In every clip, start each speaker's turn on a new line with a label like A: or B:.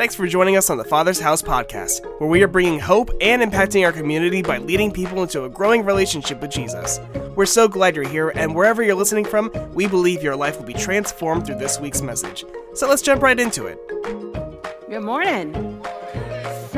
A: Thanks for joining us on the Father's House podcast, where we are bringing hope and impacting our community by leading people into a growing relationship with Jesus. We're so glad you're here, and wherever you're listening from, we believe your life will be transformed through this week's message. So let's jump right into it.
B: Good morning.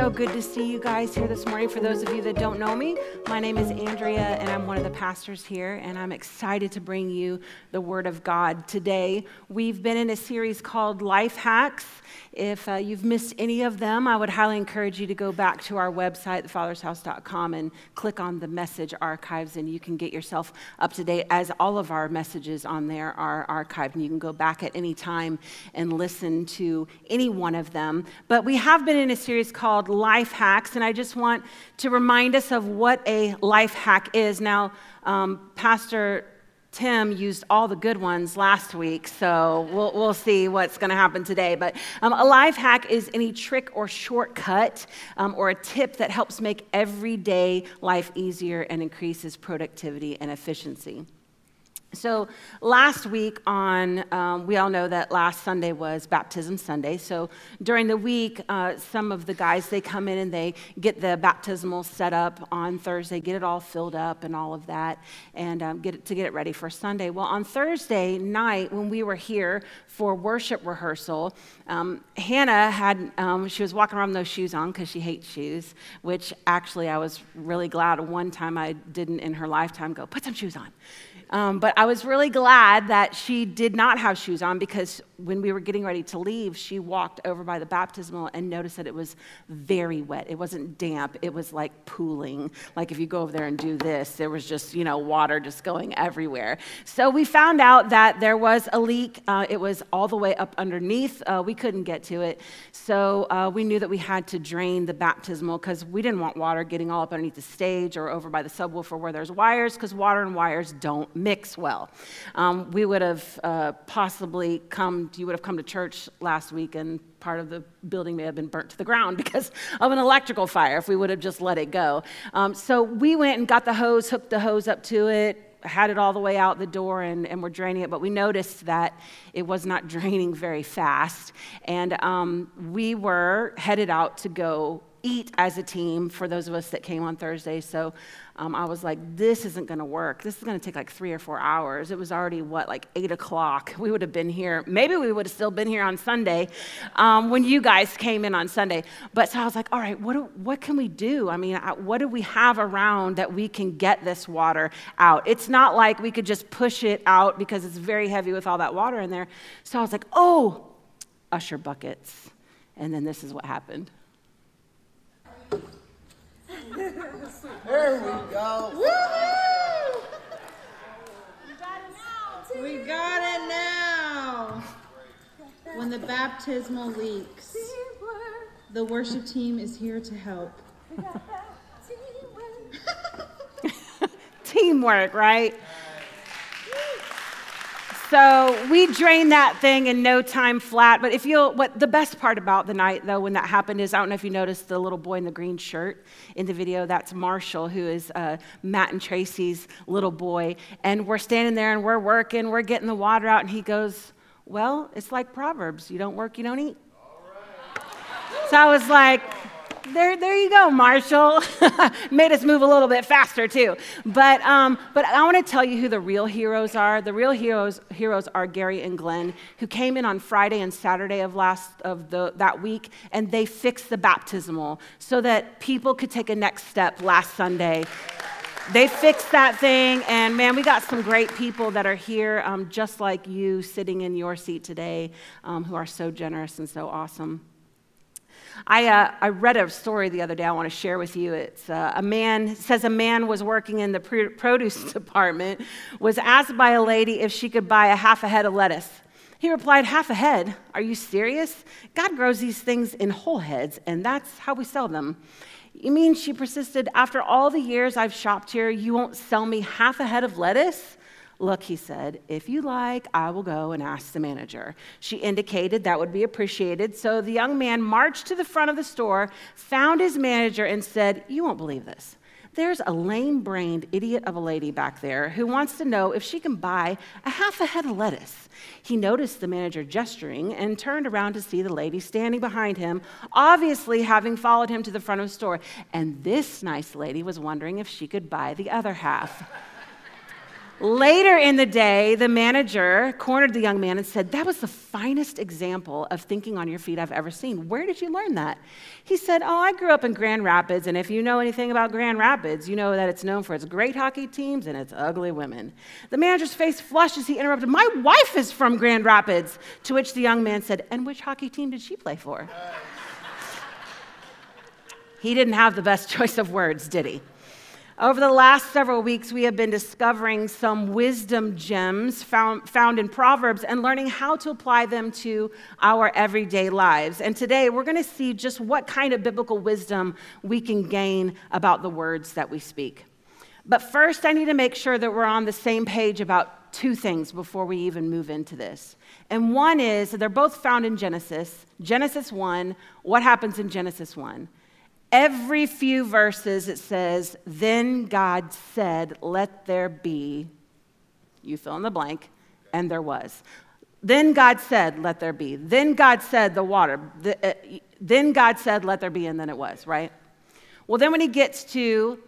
B: So good to see you guys here this morning. For those of you that don't know me, my name is Andria, and I'm one of the pastors here, and I'm excited to bring you the Word of God today. We've been in a series called Life Hacks. If uh, you've missed any of them, I would highly encourage you to go back to our website, thefathershouse.com, and click on the message archives, and you can get yourself up to date as all of our messages on there are archived, and you can go back at any time and listen to any one of them. But we have been in a series called Life Hacks, and I just want to remind us of what a life hack is. Now, um, Pastor Tim used all the good ones last week, so we'll, we'll see what's going to happen today. But um, a life hack is any trick or shortcut um, or a tip that helps make everyday life easier and increases productivity and efficiency. So, last week on, um, we all know that last Sunday was Baptism Sunday. So, during the week, uh, some of the guys, they come in and they get the baptismal set up on Thursday, get it all filled up and all of that, and um, get it, to get it ready for Sunday. Well, on Thursday night, when we were here for worship rehearsal, um, Hannah had, um, she was walking around with no shoes on because she hates shoes, which actually I was really glad one time I didn't in her lifetime go, put some shoes on. Um, but I was really glad that she did not have shoes on because when we were getting ready to leave, she walked over by the baptismal and noticed that it was very wet. It wasn't damp, it was like pooling. Like if you go over there and do this, there was just, you know, water just going everywhere. So we found out that there was a leak. Uh, it was all the way up underneath. Uh, we couldn't get to it. So uh, we knew that we had to drain the baptismal because we didn't want water getting all up underneath the stage or over by the subwoofer where there's wires because water and wires don't mix well. Um, we would have uh, possibly come, you would have come to church last week and part of the building may have been burnt to the ground because of an electrical fire if we would have just let it go. Um, so we went and got the hose, hooked the hose up to it, had it all the way out the door and, and we're draining it, but we noticed that it was not draining very fast. And um, we were headed out to go eat as a team for those of us that came on Thursday. So um, I was like, this isn't going to work. This is going to take like three or four hours. It was already, what, like eight o'clock. We would have been here. Maybe we would have still been here on Sunday um, when you guys came in on Sunday. But so I was like, all right, what, do, what can we do? I mean, what do we have around that we can get this water out? It's not like we could just push it out because it's very heavy with all that water in there. So I was like, oh, usher buckets. And then this is what happened.
C: There we go. Woohoo! You got it now.
D: We got it now. When the baptismal leaks, the worship team is here to help.
B: Teamwork, right? So we drained that thing in no time flat. But if you'll, what the best part about the night though, when that happened is I don't know if you noticed the little boy in the green shirt in the video. That's Marshall, who is uh, Matt and Tracy's little boy. And we're standing there and we're working, we're getting the water out, and he goes, Well, it's like Proverbs you don't work, you don't eat. So I was like, there, there you go, Marshall. Made us move a little bit faster too. But, um, but I want to tell you who the real heroes are. The real heroes, heroes are Gary and Glenn, who came in on Friday and Saturday of last of the, that week, and they fixed the baptismal so that people could take a next step last Sunday. They fixed that thing, and man, we got some great people that are here, um, just like you, sitting in your seat today, um, who are so generous and so awesome. I, uh, I read a story the other day I want to share with you. It's uh, a man, says a man was working in the produce department, was asked by a lady if she could buy a half a head of lettuce. He replied, Half a head? Are you serious? God grows these things in whole heads, and that's how we sell them. You mean, she persisted, after all the years I've shopped here, you won't sell me half a head of lettuce? Look, he said, if you like, I will go and ask the manager. She indicated that would be appreciated. So the young man marched to the front of the store, found his manager, and said, You won't believe this. There's a lame brained idiot of a lady back there who wants to know if she can buy a half a head of lettuce. He noticed the manager gesturing and turned around to see the lady standing behind him, obviously having followed him to the front of the store. And this nice lady was wondering if she could buy the other half. Later in the day, the manager cornered the young man and said, That was the finest example of thinking on your feet I've ever seen. Where did you learn that? He said, Oh, I grew up in Grand Rapids, and if you know anything about Grand Rapids, you know that it's known for its great hockey teams and its ugly women. The manager's face flushed as he interrupted, My wife is from Grand Rapids. To which the young man said, And which hockey team did she play for? he didn't have the best choice of words, did he? Over the last several weeks, we have been discovering some wisdom gems found, found in Proverbs and learning how to apply them to our everyday lives. And today, we're going to see just what kind of biblical wisdom we can gain about the words that we speak. But first, I need to make sure that we're on the same page about two things before we even move into this. And one is they're both found in Genesis. Genesis 1, what happens in Genesis 1? Every few verses it says, Then God said, Let there be, you fill in the blank, and there was. Then God said, Let there be. Then God said, The water. Uh, then God said, Let there be, and then it was, right? Well, then when he gets to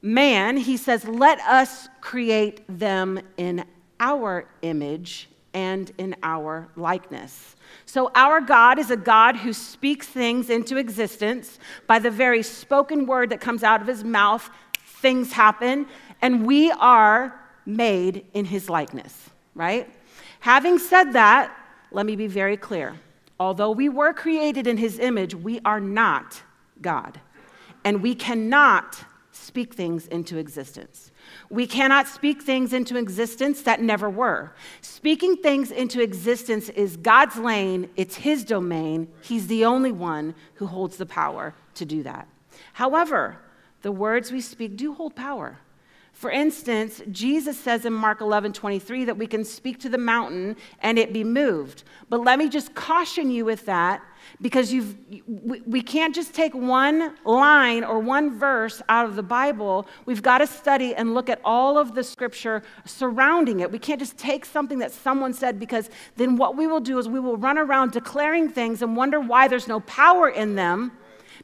B: man, he says, Let us create them in our image and in our likeness. So, our God is a God who speaks things into existence by the very spoken word that comes out of his mouth. Things happen, and we are made in his likeness, right? Having said that, let me be very clear. Although we were created in his image, we are not God, and we cannot speak things into existence. We cannot speak things into existence that never were. Speaking things into existence is God's lane, it's His domain. He's the only one who holds the power to do that. However, the words we speak do hold power. For instance, Jesus says in Mark 11 23 that we can speak to the mountain and it be moved. But let me just caution you with that because you've, we can't just take one line or one verse out of the Bible. We've got to study and look at all of the scripture surrounding it. We can't just take something that someone said because then what we will do is we will run around declaring things and wonder why there's no power in them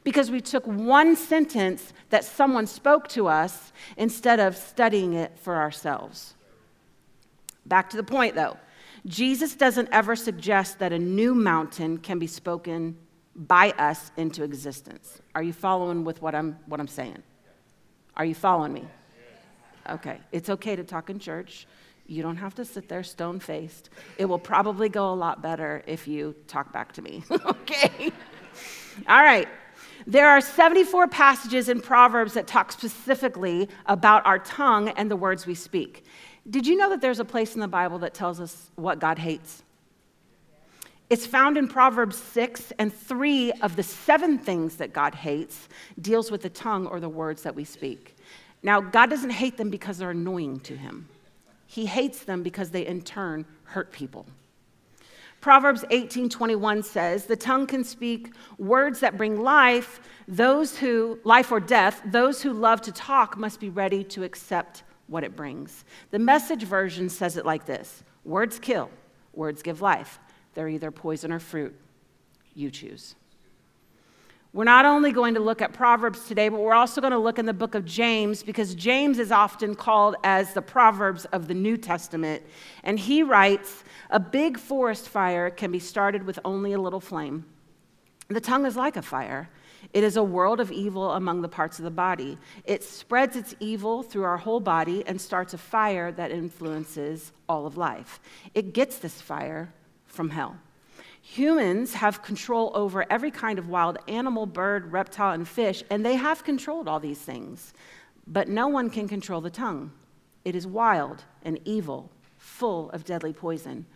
B: because we took one sentence that someone spoke to us instead of studying it for ourselves. Back to the point though. Jesus doesn't ever suggest that a new mountain can be spoken by us into existence. Are you following with what I'm, what I'm saying? Are you following me? Okay. It's okay to talk in church. You don't have to sit there stone faced. It will probably go a lot better if you talk back to me. okay? All right. There are 74 passages in Proverbs that talk specifically about our tongue and the words we speak. Did you know that there's a place in the Bible that tells us what God hates? It's found in Proverbs 6, and three of the seven things that God hates deals with the tongue or the words that we speak. Now, God doesn't hate them because they're annoying to him, He hates them because they in turn hurt people. Proverbs 18:21 says, "The tongue can speak words that bring life. Those who life or death, those who love to talk must be ready to accept what it brings. The message version says it like this Words kill, words give life. They're either poison or fruit. You choose. We're not only going to look at Proverbs today, but we're also going to look in the book of James because James is often called as the Proverbs of the New Testament. And he writes A big forest fire can be started with only a little flame. The tongue is like a fire. It is a world of evil among the parts of the body. It spreads its evil through our whole body and starts a fire that influences all of life. It gets this fire from hell. Humans have control over every kind of wild animal, bird, reptile, and fish, and they have controlled all these things. But no one can control the tongue. It is wild and evil, full of deadly poison.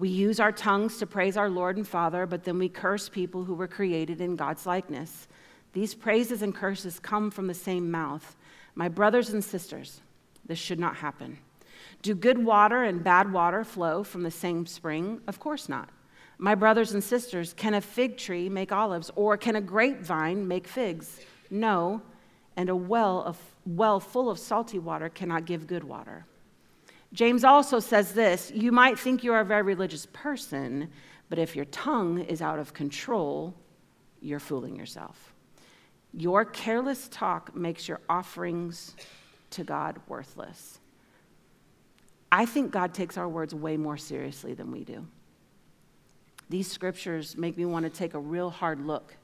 B: We use our tongues to praise our Lord and Father, but then we curse people who were created in God's likeness. These praises and curses come from the same mouth. My brothers and sisters, this should not happen. Do good water and bad water flow from the same spring? Of course not. My brothers and sisters, can a fig tree make olives, or can a grapevine make figs? No, and a well, of, well full of salty water cannot give good water. James also says this You might think you are a very religious person, but if your tongue is out of control, you're fooling yourself. Your careless talk makes your offerings to God worthless. I think God takes our words way more seriously than we do. These scriptures make me want to take a real hard look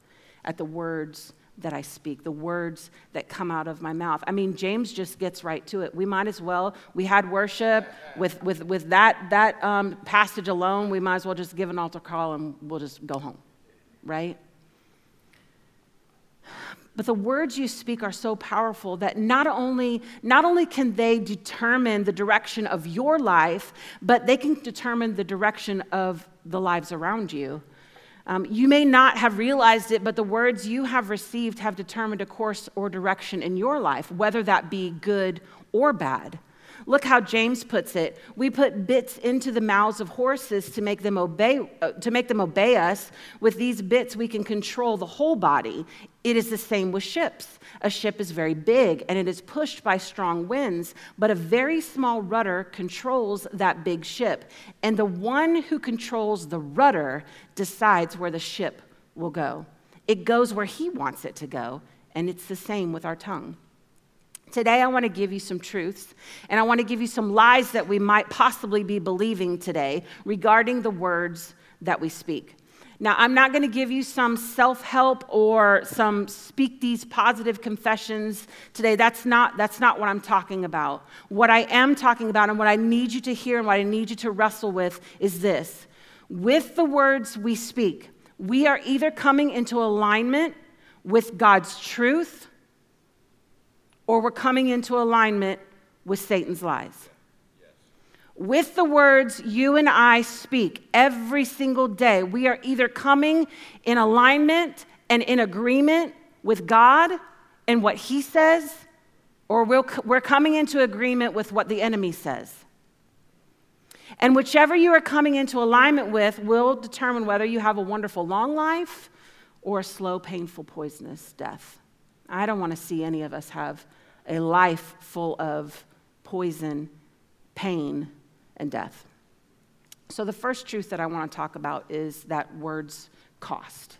B: at the words that I speak, the words that come out of my mouth. I mean, James just gets right to it. We might as well, we had worship with, with, with that, that um, passage alone, we might as well just give an altar call and we'll just go home, right? But the words you speak are so powerful that not only, not only can they determine the direction of your life, but they can determine the direction of the lives around you. Um, you may not have realized it, but the words you have received have determined a course or direction in your life, whether that be good or bad. Look how James puts it. We put bits into the mouths of horses to make them obey uh, to make them obey us. With these bits we can control the whole body. It is the same with ships. A ship is very big and it is pushed by strong winds, but a very small rudder controls that big ship. And the one who controls the rudder decides where the ship will go. It goes where he wants it to go, and it's the same with our tongue. Today, I want to give you some truths, and I want to give you some lies that we might possibly be believing today regarding the words that we speak. Now, I'm not going to give you some self help or some speak these positive confessions today. That's not, that's not what I'm talking about. What I am talking about and what I need you to hear and what I need you to wrestle with is this. With the words we speak, we are either coming into alignment with God's truth or we're coming into alignment with Satan's lies. With the words you and I speak every single day, we are either coming in alignment and in agreement with God and what He says, or we we're coming into agreement with what the enemy says. And whichever you are coming into alignment with will determine whether you have a wonderful long life or a slow, painful, poisonous death. I don't want to see any of us have a life full of poison, pain, and death. So, the first truth that I want to talk about is that words cost.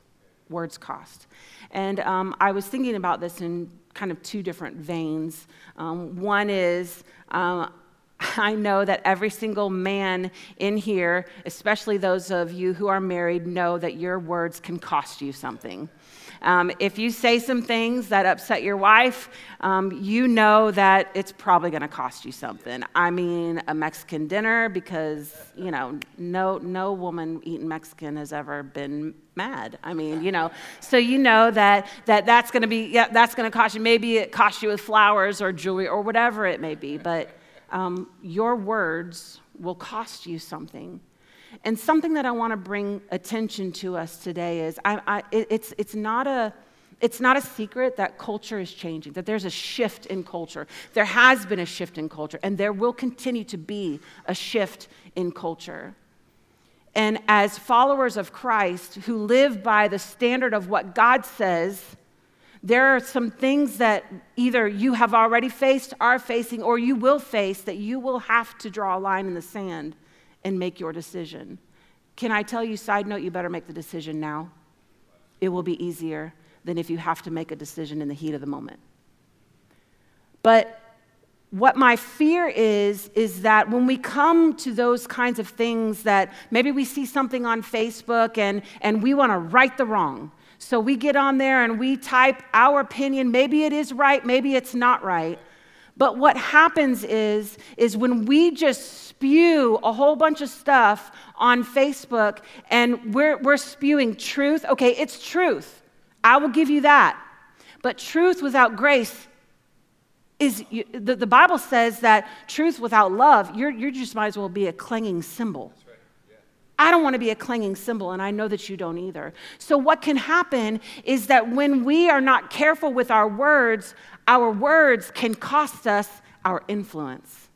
B: Words cost. And um, I was thinking about this in kind of two different veins. Um, one is, um, I know that every single man in here, especially those of you who are married, know that your words can cost you something. Um, if you say some things that upset your wife, um, you know that it's probably going to cost you something. I mean, a Mexican dinner, because, you know, no, no woman eating Mexican has ever been mad. I mean, you know, so you know that, that that's going to be, yeah, that's going to cost you. Maybe it costs you with flowers or jewelry or whatever it may be, but um, your words will cost you something. And something that I want to bring attention to us today is I, I, it's, it's, not a, it's not a secret that culture is changing, that there's a shift in culture. There has been a shift in culture, and there will continue to be a shift in culture. And as followers of Christ who live by the standard of what God says, there are some things that either you have already faced, are facing, or you will face that you will have to draw a line in the sand and make your decision. Can I tell you, side note, you better make the decision now? It will be easier than if you have to make a decision in the heat of the moment. But what my fear is, is that when we come to those kinds of things that maybe we see something on Facebook and, and we want to right the wrong. So we get on there and we type our opinion. Maybe it is right, maybe it's not right. But what happens is, is when we just spew a whole bunch of stuff on Facebook and we're, we're spewing truth, okay, it's truth. I will give you that. But truth without grace is, the, the Bible says that truth without love, you're, you just might as well be a clanging cymbal. I don't want to be a clanging cymbal, and I know that you don't either. So, what can happen is that when we are not careful with our words, our words can cost us our influence.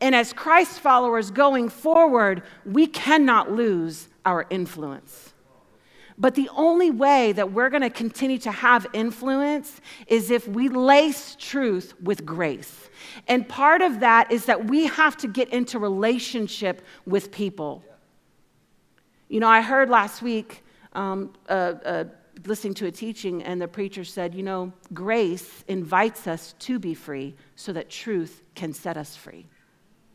B: And as Christ followers going forward, we cannot lose our influence. But the only way that we're going to continue to have influence is if we lace truth with grace. And part of that is that we have to get into relationship with people. You know, I heard last week, um, uh, uh, listening to a teaching, and the preacher said, You know, grace invites us to be free so that truth can set us free.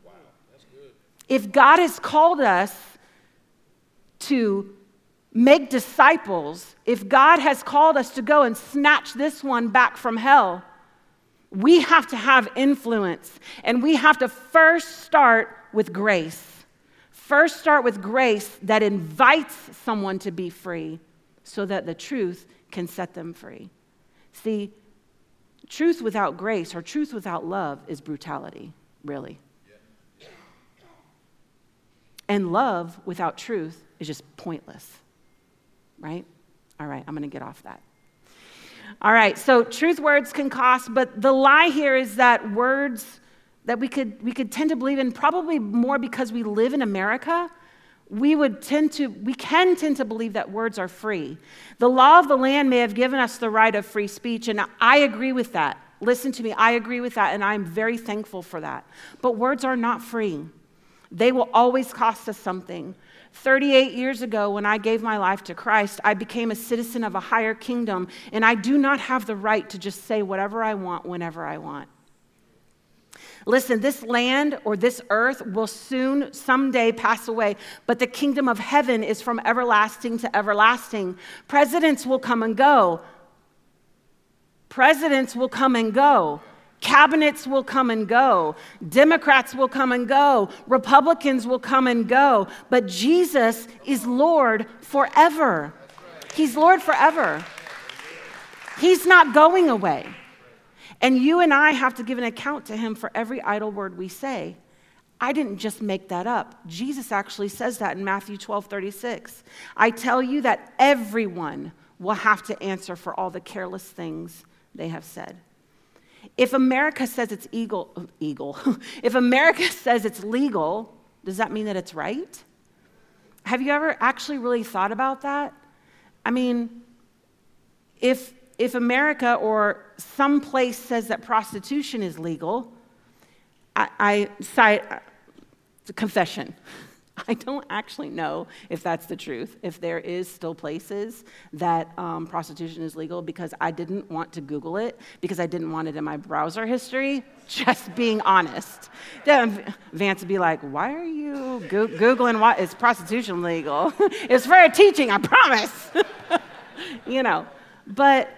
B: Wow, that's good. If God has called us to make disciples, if God has called us to go and snatch this one back from hell, we have to have influence. And we have to first start with grace. First, start with grace that invites someone to be free so that the truth can set them free. See, truth without grace or truth without love is brutality, really. And love without truth is just pointless right? All right, I'm going to get off that. All right, so truth words can cost, but the lie here is that words that we could, we could tend to believe in, probably more because we live in America, we would tend to, we can tend to believe that words are free. The law of the land may have given us the right of free speech, and I agree with that. Listen to me, I agree with that, and I'm very thankful for that. But words are not free, they will always cost us something. 38 years ago, when I gave my life to Christ, I became a citizen of a higher kingdom, and I do not have the right to just say whatever I want whenever I want. Listen, this land or this earth will soon, someday pass away, but the kingdom of heaven is from everlasting to everlasting. Presidents will come and go. Presidents will come and go. Cabinets will come and go. Democrats will come and go. Republicans will come and go. But Jesus is Lord forever. He's Lord forever. He's not going away. And you and I have to give an account to him for every idle word we say. I didn't just make that up. Jesus actually says that in Matthew 12 36. I tell you that everyone will have to answer for all the careless things they have said. If America says it's eagle, eagle, if America says it's legal, does that mean that it's right? Have you ever actually really thought about that? I mean, if, if America or some place says that prostitution is legal, I, I cite uh, confession. I don't actually know if that's the truth, if there is still places that um, prostitution is legal, because I didn't want to Google it, because I didn't want it in my browser history, just being honest. Vance would be like, why are you go- Googling what is prostitution legal? it's for a teaching, I promise. you know, but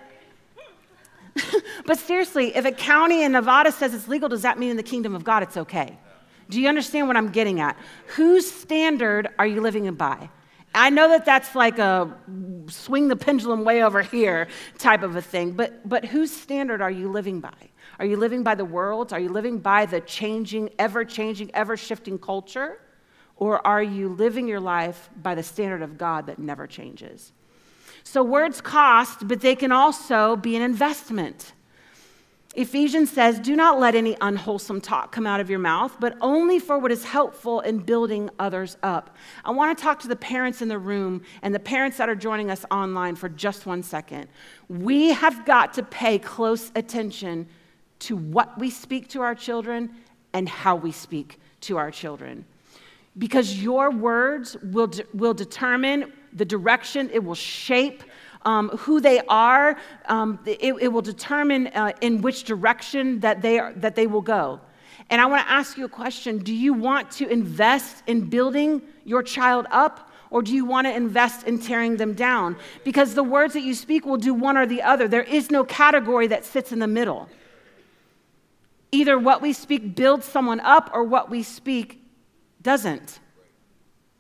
B: but seriously, if a county in Nevada says it's legal, does that mean in the kingdom of God it's okay? Do you understand what I'm getting at? Whose standard are you living by? I know that that's like a swing the pendulum way over here type of a thing, but, but whose standard are you living by? Are you living by the world's? Are you living by the changing, ever changing, ever shifting culture? Or are you living your life by the standard of God that never changes? So words cost, but they can also be an investment. Ephesians says, Do not let any unwholesome talk come out of your mouth, but only for what is helpful in building others up. I want to talk to the parents in the room and the parents that are joining us online for just one second. We have got to pay close attention to what we speak to our children and how we speak to our children. Because your words will, de- will determine the direction, it will shape um, who they are, um, it, it, will determine uh, in which direction that they, are, that they will go. And I want to ask you a question Do you want to invest in building your child up? Or do you want to invest in tearing them down? Because the words that you speak will do one or the other. There is no category that sits in the middle. Either what we speak builds someone up, or what we speak doesn't.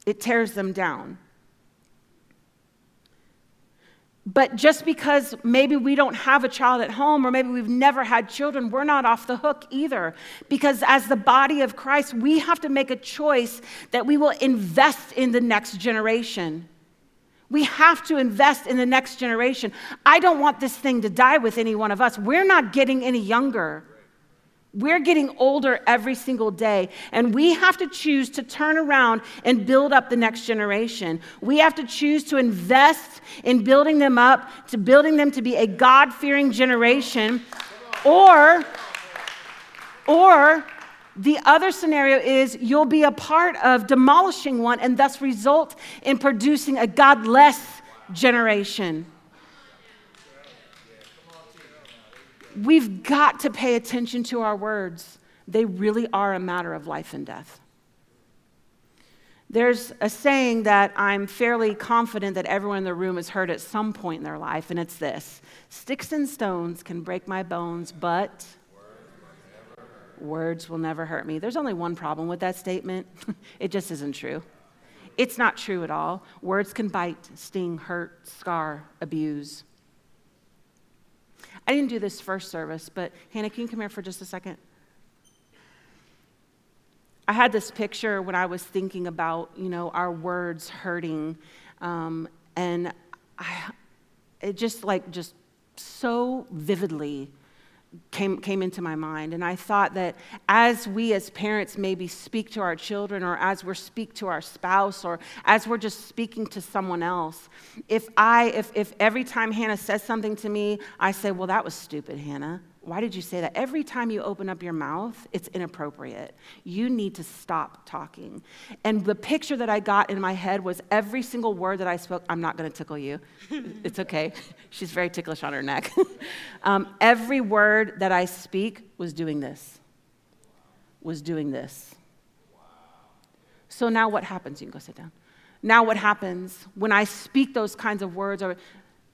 B: It tears them down. But just because maybe we don't have a child at home or maybe we've never had children, we're not off the hook either. Because as the body of Christ, we have to make a choice that we will invest in the next generation. We have to invest in the next generation. I don't want this thing to die with any one of us. We're not getting any younger. We're getting older every single day, and we have to choose to turn around and build up the next generation. We have to choose to invest in building them up, to building them to be a God fearing generation, or, or the other scenario is you'll be a part of demolishing one and thus result in producing a godless generation. We've got to pay attention to our words. They really are a matter of life and death. There's a saying that I'm fairly confident that everyone in the room has heard at some point in their life, and it's this Sticks and stones can break my bones, but words will never hurt me. There's only one problem with that statement it just isn't true. It's not true at all. Words can bite, sting, hurt, scar, abuse. I didn't do this first service, but Hannah, can you come here for just a second? I had this picture when I was thinking about, you know, our words hurting, um, and I, it just like just so vividly came, came into my mind. And I thought that as we as parents maybe speak to our children, or as we speak to our spouse, or as we're just speaking to someone else, if I, if, if every time Hannah says something to me, I say, well, that was stupid, Hannah. Why did you say that? Every time you open up your mouth, it's inappropriate. You need to stop talking. And the picture that I got in my head was every single word that I spoke, I'm not going to tickle you. it's okay. She's very ticklish on her neck. um, every word that I speak was doing this, was doing this. So now what happens? You can go sit down. Now what happens when I speak those kinds of words, or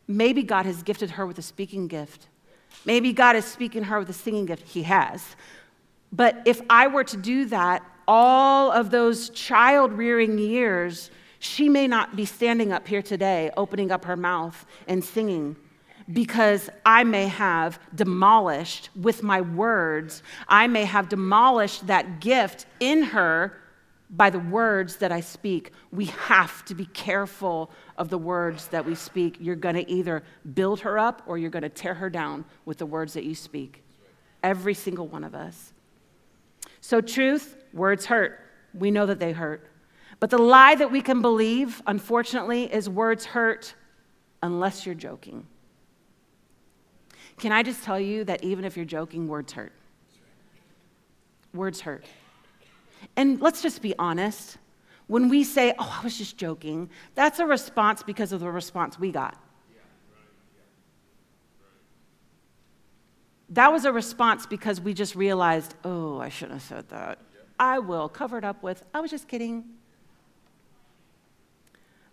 B: maybe God has gifted her with a speaking gift Maybe God is speaking her with a singing gift. He has. But if I were to do that, all of those child rearing years, she may not be standing up here today, opening up her mouth and singing because I may have demolished with my words, I may have demolished that gift in her by the words that I speak. We have to be careful of the words that we speak. You're going to either build her up or you're going to tear her down with the words that you speak. Every single one of us. So, truth, words hurt. We know that they hurt. But the lie that we can believe, unfortunately, is words hurt unless you're joking. Can I just tell you that even if you're joking, words hurt? Words hurt. And let's just be honest. When we say, oh, I was just joking, that's a response because of the response we got. That was a response because we just realized, oh, I shouldn't have said that. I will cover it up with, I was just kidding.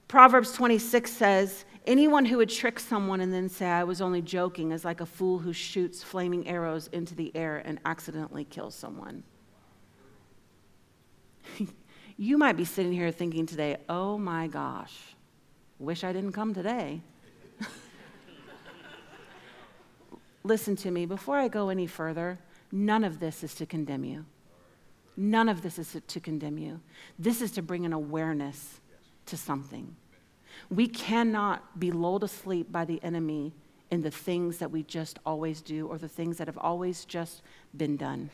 B: Proverbs 26 says, Anyone who would trick someone and then say, I was only joking, is like a fool who shoots flaming arrows into the air and accidentally kills someone. You might be sitting here thinking today, oh my gosh, wish I didn't come today. Listen to me, before I go any further, none of this is to condemn you. None of this is to condemn you. This is to bring an awareness to something. We cannot be lulled asleep by the enemy in the things that we just always do or the things that have always just been done.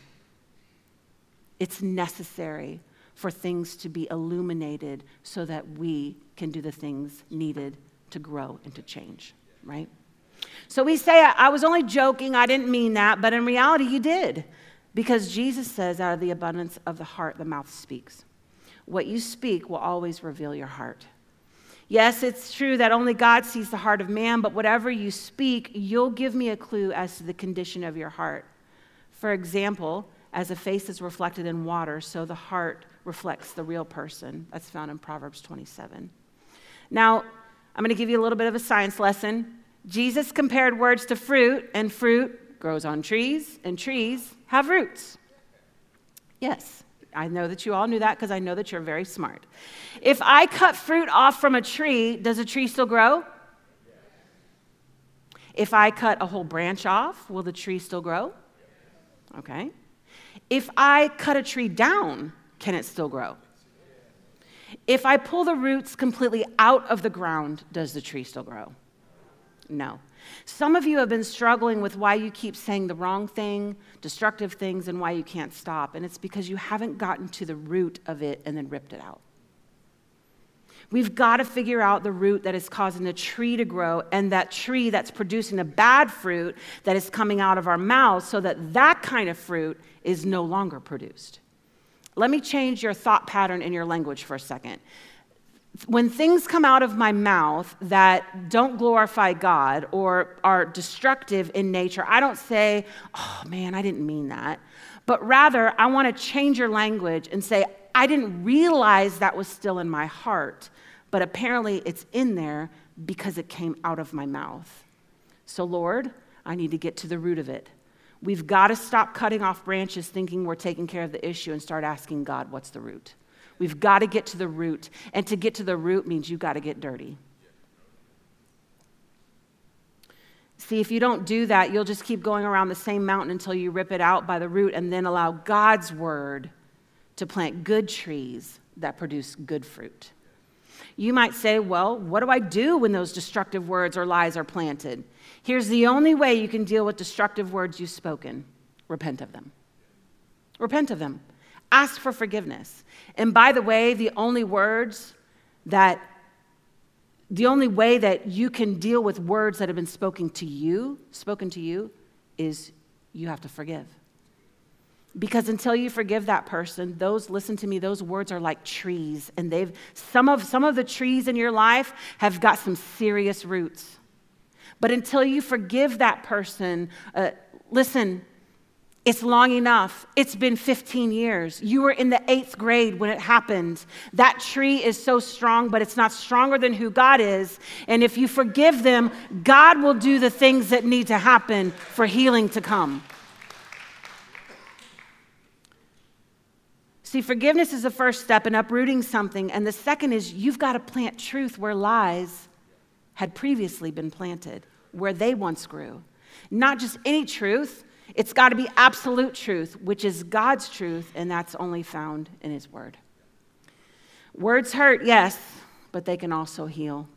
B: It's necessary for things to be illuminated so that we can do the things needed to grow and to change, right? So we say, I was only joking, I didn't mean that, but in reality, you did. Because Jesus says, out of the abundance of the heart, the mouth speaks. What you speak will always reveal your heart. Yes, it's true that only God sees the heart of man, but whatever you speak, you'll give me a clue as to the condition of your heart. For example, as a face is reflected in water, so the heart reflects the real person. That's found in Proverbs 27. Now, I'm going to give you a little bit of a science lesson. Jesus compared words to fruit, and fruit grows on trees, and trees have roots. Yes, I know that you all knew that because I know that you're very smart. If I cut fruit off from a tree, does a tree still grow? If I cut a whole branch off, will the tree still grow? Okay. If I cut a tree down, can it still grow? If I pull the roots completely out of the ground, does the tree still grow? No. Some of you have been struggling with why you keep saying the wrong thing, destructive things, and why you can't stop. And it's because you haven't gotten to the root of it and then ripped it out. We've got to figure out the root that is causing the tree to grow and that tree that's producing the bad fruit that is coming out of our mouths so that that kind of fruit is no longer produced. Let me change your thought pattern in your language for a second when things come out of my mouth that don't glorify God or are destructive in nature, I don't say, oh man, I didn't mean that. But rather, I want to change your language and say, I didn't realize that was still in my heart, but apparently it's in there because it came out of my mouth. So, Lord, I need to get to the root of it. We've got to stop cutting off branches thinking we're taking care of the issue and start asking God, what's the root? We've got to get to the root. And to get to the root means you've got to get dirty. See, if you don't do that, you'll just keep going around the same mountain until you rip it out by the root and then allow God's word to plant good trees that produce good fruit. You might say, Well, what do I do when those destructive words or lies are planted? Here's the only way you can deal with destructive words you've spoken repent of them. Repent of them. Ask for forgiveness. And by the way, the only words that, the only way that you can deal with words that have been spoken to you, spoken to you, is you have to forgive. Because until you forgive that person, those, listen to me, those words are like trees. And they've, some of, some of the trees in your life have got some serious roots. But until you forgive that person, uh, listen, it's long enough. It's been 15 years. You were in the eighth grade when it happened. That tree is so strong, but it's not stronger than who God is. And if you forgive them, God will do the things that need to happen for healing to come. See, forgiveness is the first step in uprooting something. And the second is you've got to plant truth where lies had previously been planted, where they once grew. Not just any truth, it's got to be absolute truth, which is God's truth, and that's only found in His Word. Words hurt, yes, but they can also heal.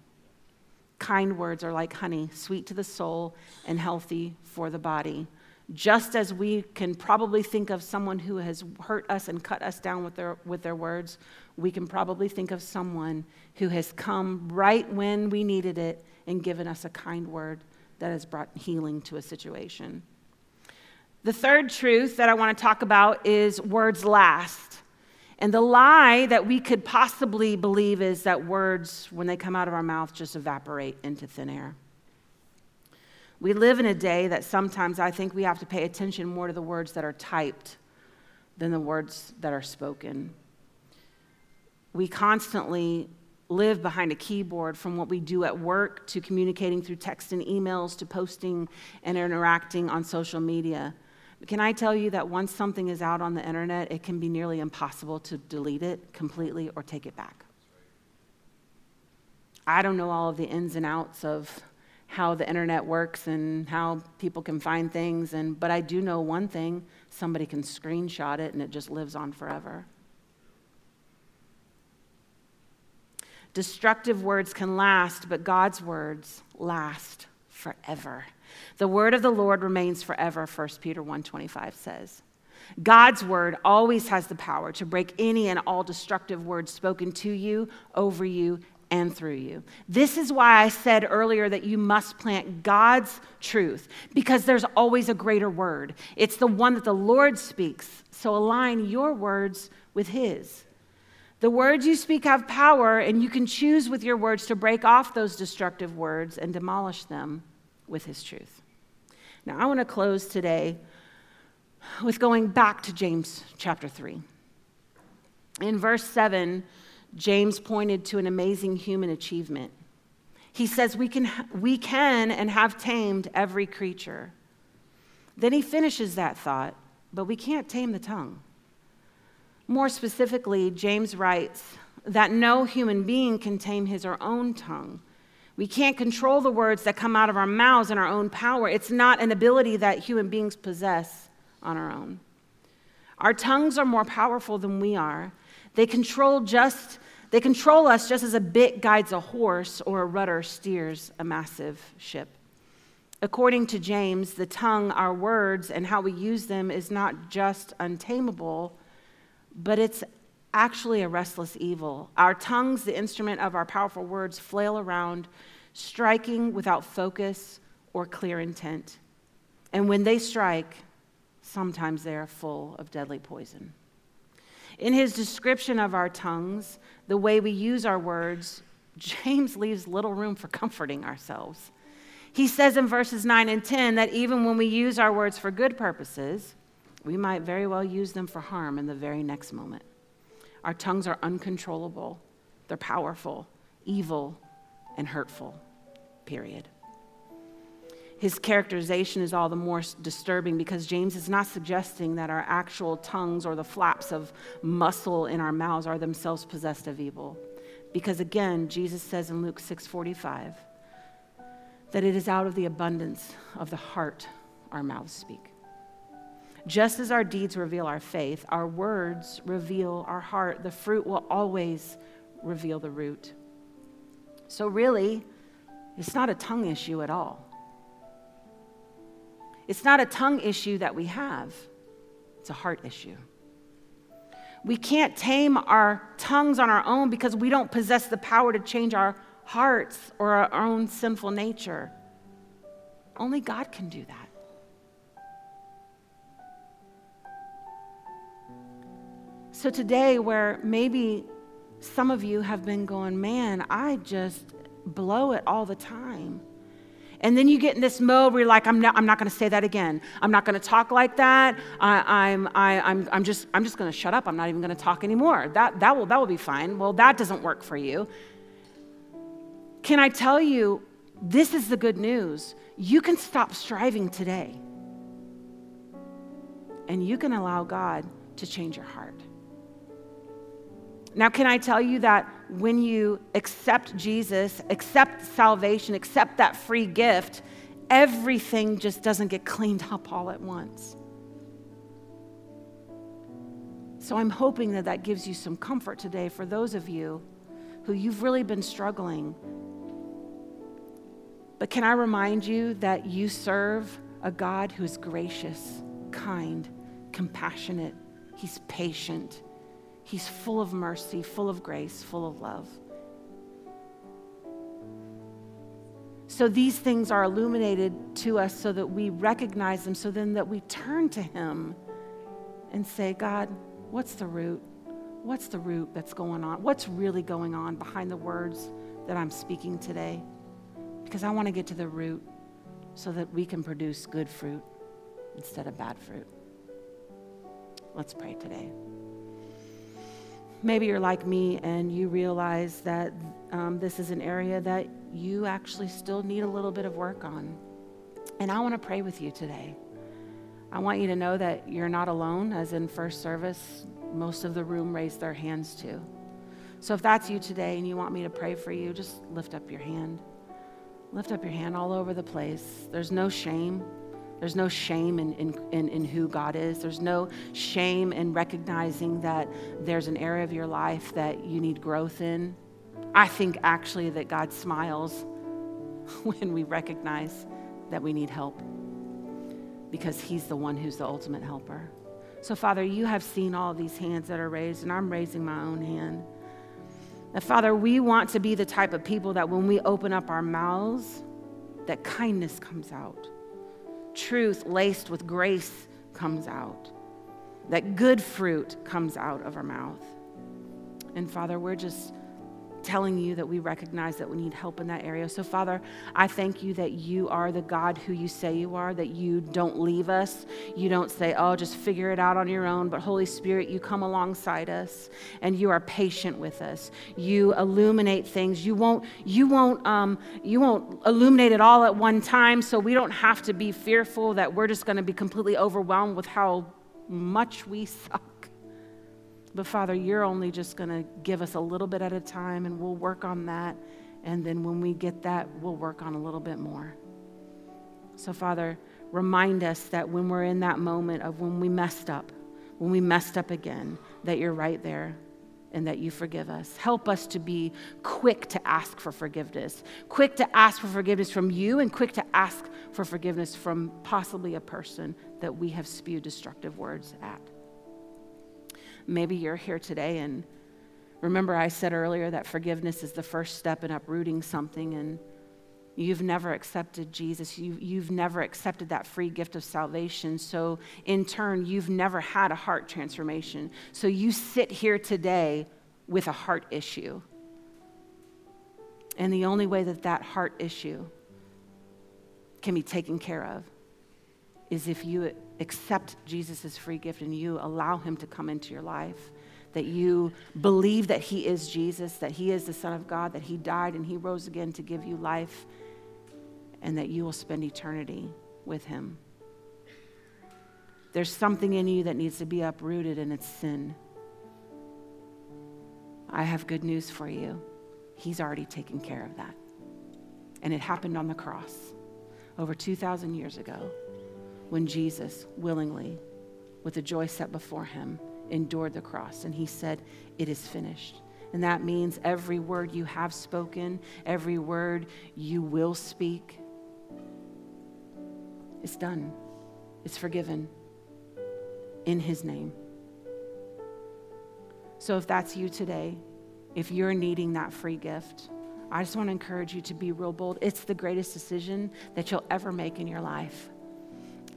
B: Kind words are like honey, sweet to the soul and healthy for the body. Just as we can probably think of someone who has hurt us and cut us down with their, with their words, we can probably think of someone who has come right when we needed it and given us a kind word that has brought healing to a situation. The third truth that I want to talk about is words last. And the lie that we could possibly believe is that words, when they come out of our mouth, just evaporate into thin air. We live in a day that sometimes I think we have to pay attention more to the words that are typed than the words that are spoken. We constantly live behind a keyboard from what we do at work to communicating through text and emails to posting and interacting on social media. Can I tell you that once something is out on the internet, it can be nearly impossible to delete it completely or take it back? I don't know all of the ins and outs of how the internet works and how people can find things, and, but I do know one thing somebody can screenshot it and it just lives on forever. Destructive words can last, but God's words last forever. The word of the Lord remains forever, 1 Peter 1:25 says. God's word always has the power to break any and all destructive words spoken to you, over you, and through you. This is why I said earlier that you must plant God's truth because there's always a greater word. It's the one that the Lord speaks. So align your words with His. The words you speak have power, and you can choose with your words to break off those destructive words and demolish them with his truth. Now, I want to close today with going back to James chapter 3. In verse 7, James pointed to an amazing human achievement. He says, we can, we can and have tamed every creature. Then he finishes that thought, but we can't tame the tongue. More specifically, James writes that no human being can tame his or own tongue. We can't control the words that come out of our mouths in our own power. It's not an ability that human beings possess on our own. Our tongues are more powerful than we are. They control just they control us just as a bit guides a horse or a rudder steers a massive ship. According to James, the tongue, our words, and how we use them is not just untamable, but it's actually a restless evil. Our tongues, the instrument of our powerful words, flail around, striking without focus or clear intent. And when they strike, sometimes they are full of deadly poison. In his description of our tongues, the way we use our words, James leaves little room for comforting ourselves. He says in verses 9 and 10 that even when we use our words for good purposes, we might very well use them for harm in the very next moment. Our tongues are uncontrollable, they're powerful, evil, and hurtful, period. His characterization is all the more disturbing because James is not suggesting that our actual tongues or the flaps of muscle in our mouths are themselves possessed of evil. Because again, Jesus says in Luke 6:45 that it is out of the abundance of the heart our mouths speak. Just as our deeds reveal our faith, our words reveal our heart. The fruit will always reveal the root. So, really, it's not a tongue issue at all. It's not a tongue issue that we have, it's a heart issue. We can't tame our tongues on our own because we don't possess the power to change our hearts or our own sinful nature. Only God can do that. So, today, where maybe some of you have been going, man, I just blow it all the time. And then you get in this mode where you're like, I'm not, I'm not going to say that again. I'm not going to talk like that. I, I'm, I, I'm, I'm just, I'm just going to shut up. I'm not even going to talk anymore. That, that, will, that will be fine. Well, that doesn't work for you. Can I tell you, this is the good news. You can stop striving today. And you can allow God to change your heart. Now, can I tell you that when you accept Jesus, accept salvation, accept that free gift, everything just doesn't get cleaned up all at once? So I'm hoping that that gives you some comfort today for those of you who you've really been struggling. But can I remind you that you serve a God who is gracious, kind, compassionate, He's patient. He's full of mercy, full of grace, full of love. So these things are illuminated to us so that we recognize them, so then that we turn to Him and say, God, what's the root? What's the root that's going on? What's really going on behind the words that I'm speaking today? Because I want to get to the root so that we can produce good fruit instead of bad fruit. Let's pray today maybe you're like me and you realize that um, this is an area that you actually still need a little bit of work on. And I want to pray with you today. I want you to know that you're not alone, as in first service, most of the room raised their hands too. So if that's you today and you want me to pray for you, just lift up your hand. Lift up your hand all over the place. There's no shame. There's no shame in, in, in, in, who God is. There's no shame in recognizing that there's an area of your life that you need growth in. I think actually that God smiles when we recognize that we need help because He's the one who's the ultimate helper. So, Father, you have seen all these hands that are raised, and I'm raising my own hand. That, Father, we want to be the type of people that when we open up our mouths, that kindness comes out truth laced with grace comes out, that good fruit comes out of our mouth. And Father, we're just telling you that we recognize that we need help in that area. So, Father, I thank you that you are the God who you say you are, that you don't leave us. You don't say, oh, just figure it out on your own. But, Holy Spirit, you come alongside us and you are patient with us. You illuminate things. You won't, you won't, um, you won't illuminate it all at one time, so we don't have to be fearful that we're just going to be completely overwhelmed with how much we suck. But Father, you're only just going to give us a little bit at a time, and we'll work on that. And then when we get that, we'll work on a little bit more. So, Father, remind us that when we're in that moment of when we messed up, when we messed up again, that you're right there. and that you forgive us. Help us to be quick to ask for forgiveness, quick to ask for forgiveness from you, and quick to ask for forgiveness from possibly a person that we have spewed destructive words at. Maybe you're here today and remember I said earlier that forgiveness is the first step in uprooting something and You've never accepted Jesus. You, you've never accepted that free gift of salvation. So, in turn, you've never had a heart transformation. So, you sit here today with a heart issue. And the only way that that heart issue can be taken care of is if you accept Jesus' free gift and you allow him to come into your life. That you believe that he is Jesus, that he is the Son of God, that he died and he rose again to give you life and that you will spend eternity with Him. There's something in you that needs to be uprooted, and it's sin. I have good news for you. He's already taken care of that. And it happened on the cross over 2,000 years ago when Jesus willingly, with the joy set before him, endured the cross. And he said, It is finished. And that means every word you have spoken, every word you will speak, it's done, it's forgiven in His name. So if that's you today, if you're needing that free gift, I just want to encourage you to be real bold. It's the greatest decision that you'll ever make in your life.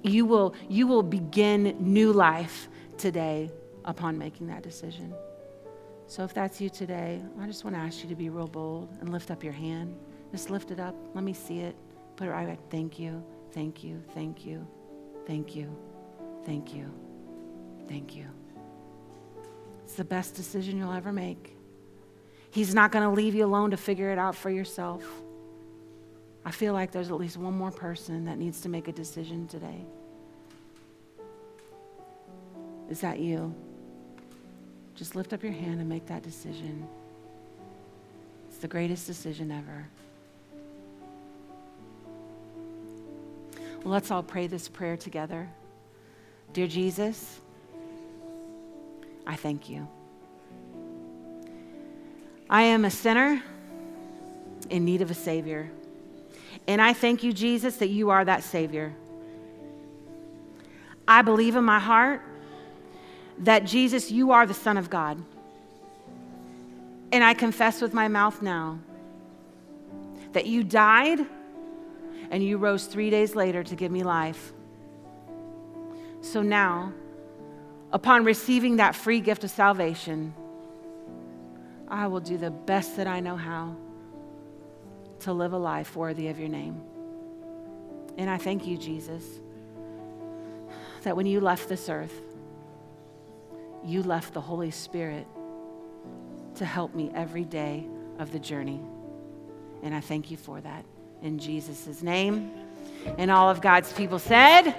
B: You will, you will begin new life today upon making that decision. So if that's you today, I just want to ask you to be real bold and lift up your hand. Just lift it up. Let me see it. Put it right back. Thank you. Thank you, thank you, thank you, thank you, thank you. It's the best decision you'll ever make. He's not going to leave you alone to figure it out for yourself. I feel like there's at least one more person that needs to make a decision today. Is that you? Just lift up your hand and make that decision. It's the greatest decision ever. Well, let's all pray this prayer together. Dear Jesus, I thank you. I am a sinner in need of a Savior. And I thank you, Jesus, that you are that Savior. I believe in my heart that, Jesus, you are the Son of God. And I confess with my mouth now that you died and you rose three days later to give me life. So now, upon receiving that free gift of salvation, I will do the best that I know how to live a life worthy of your name. And I thank you, Jesus, that when you left this earth, you left the Holy Spirit to help me every day of the journey. And I thank you for that in Jesus' name. And all of God's people said,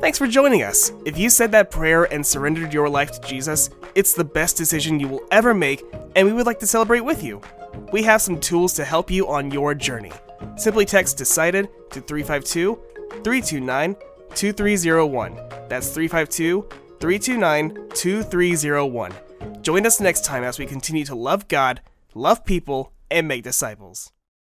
A: Thanks for joining us. If you said that prayer and surrendered your life to Jesus, it's the best decision you will ever make, and we would like to celebrate with you. We have some tools to help you on your journey. Simply text decided to 352 329 2301. That's 352 329 2301. Join us next time as we continue to love God, love people, and make disciples.